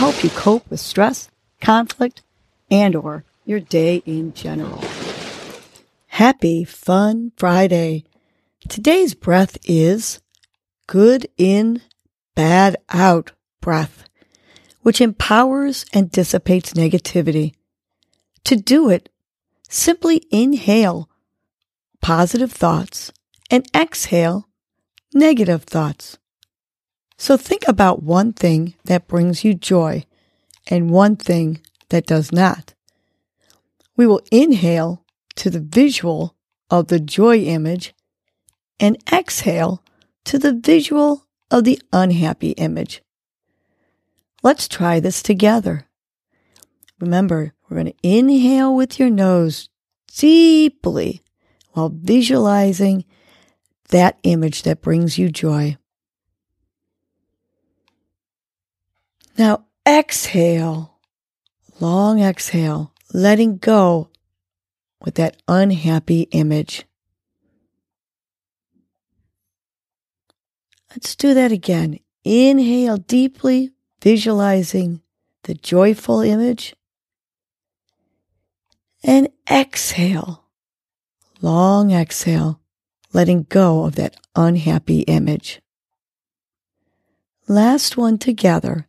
help you cope with stress, conflict, and or your day in general. Happy Fun Friday. Today's breath is good in, bad out breath, which empowers and dissipates negativity. To do it, simply inhale positive thoughts and exhale negative thoughts. So think about one thing that brings you joy and one thing that does not. We will inhale to the visual of the joy image and exhale to the visual of the unhappy image. Let's try this together. Remember, we're going to inhale with your nose deeply while visualizing that image that brings you joy. Now exhale, long exhale, letting go with that unhappy image. Let's do that again. Inhale deeply, visualizing the joyful image. And exhale, long exhale, letting go of that unhappy image. Last one together.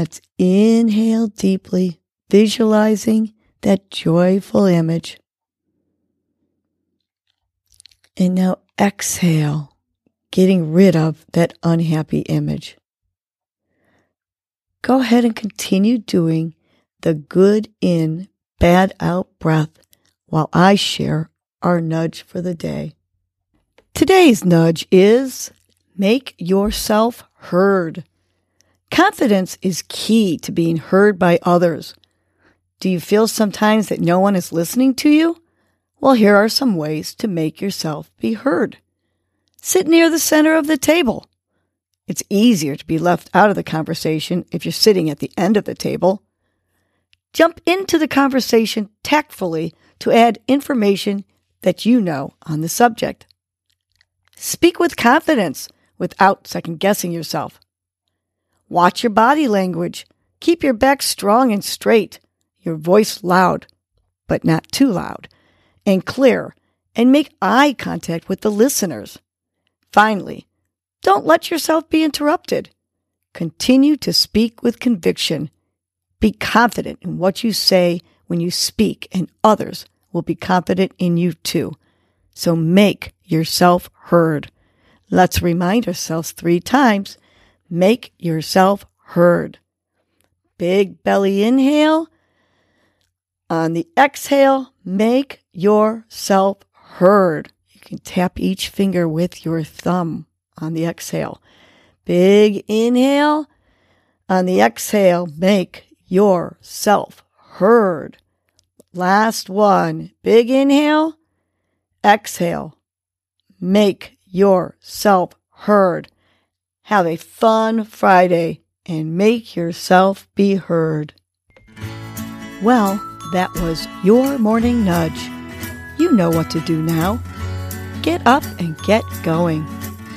Let's inhale deeply, visualizing that joyful image. And now exhale, getting rid of that unhappy image. Go ahead and continue doing the good in, bad out breath while I share our nudge for the day. Today's nudge is make yourself heard. Confidence is key to being heard by others. Do you feel sometimes that no one is listening to you? Well, here are some ways to make yourself be heard. Sit near the center of the table. It's easier to be left out of the conversation if you're sitting at the end of the table. Jump into the conversation tactfully to add information that you know on the subject. Speak with confidence without second guessing yourself. Watch your body language. Keep your back strong and straight, your voice loud, but not too loud, and clear, and make eye contact with the listeners. Finally, don't let yourself be interrupted. Continue to speak with conviction. Be confident in what you say when you speak, and others will be confident in you too. So make yourself heard. Let's remind ourselves three times Make yourself heard. Big belly inhale. On the exhale, make yourself heard. You can tap each finger with your thumb on the exhale. Big inhale. On the exhale, make yourself heard. Last one. Big inhale. Exhale. Make yourself heard. Have a fun Friday and make yourself be heard. Well, that was your morning nudge. You know what to do now. Get up and get going.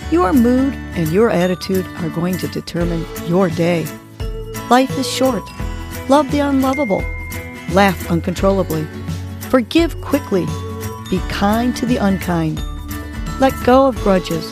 Your mood and your attitude are going to determine your day. Life is short. Love the unlovable. Laugh uncontrollably. Forgive quickly. Be kind to the unkind. Let go of grudges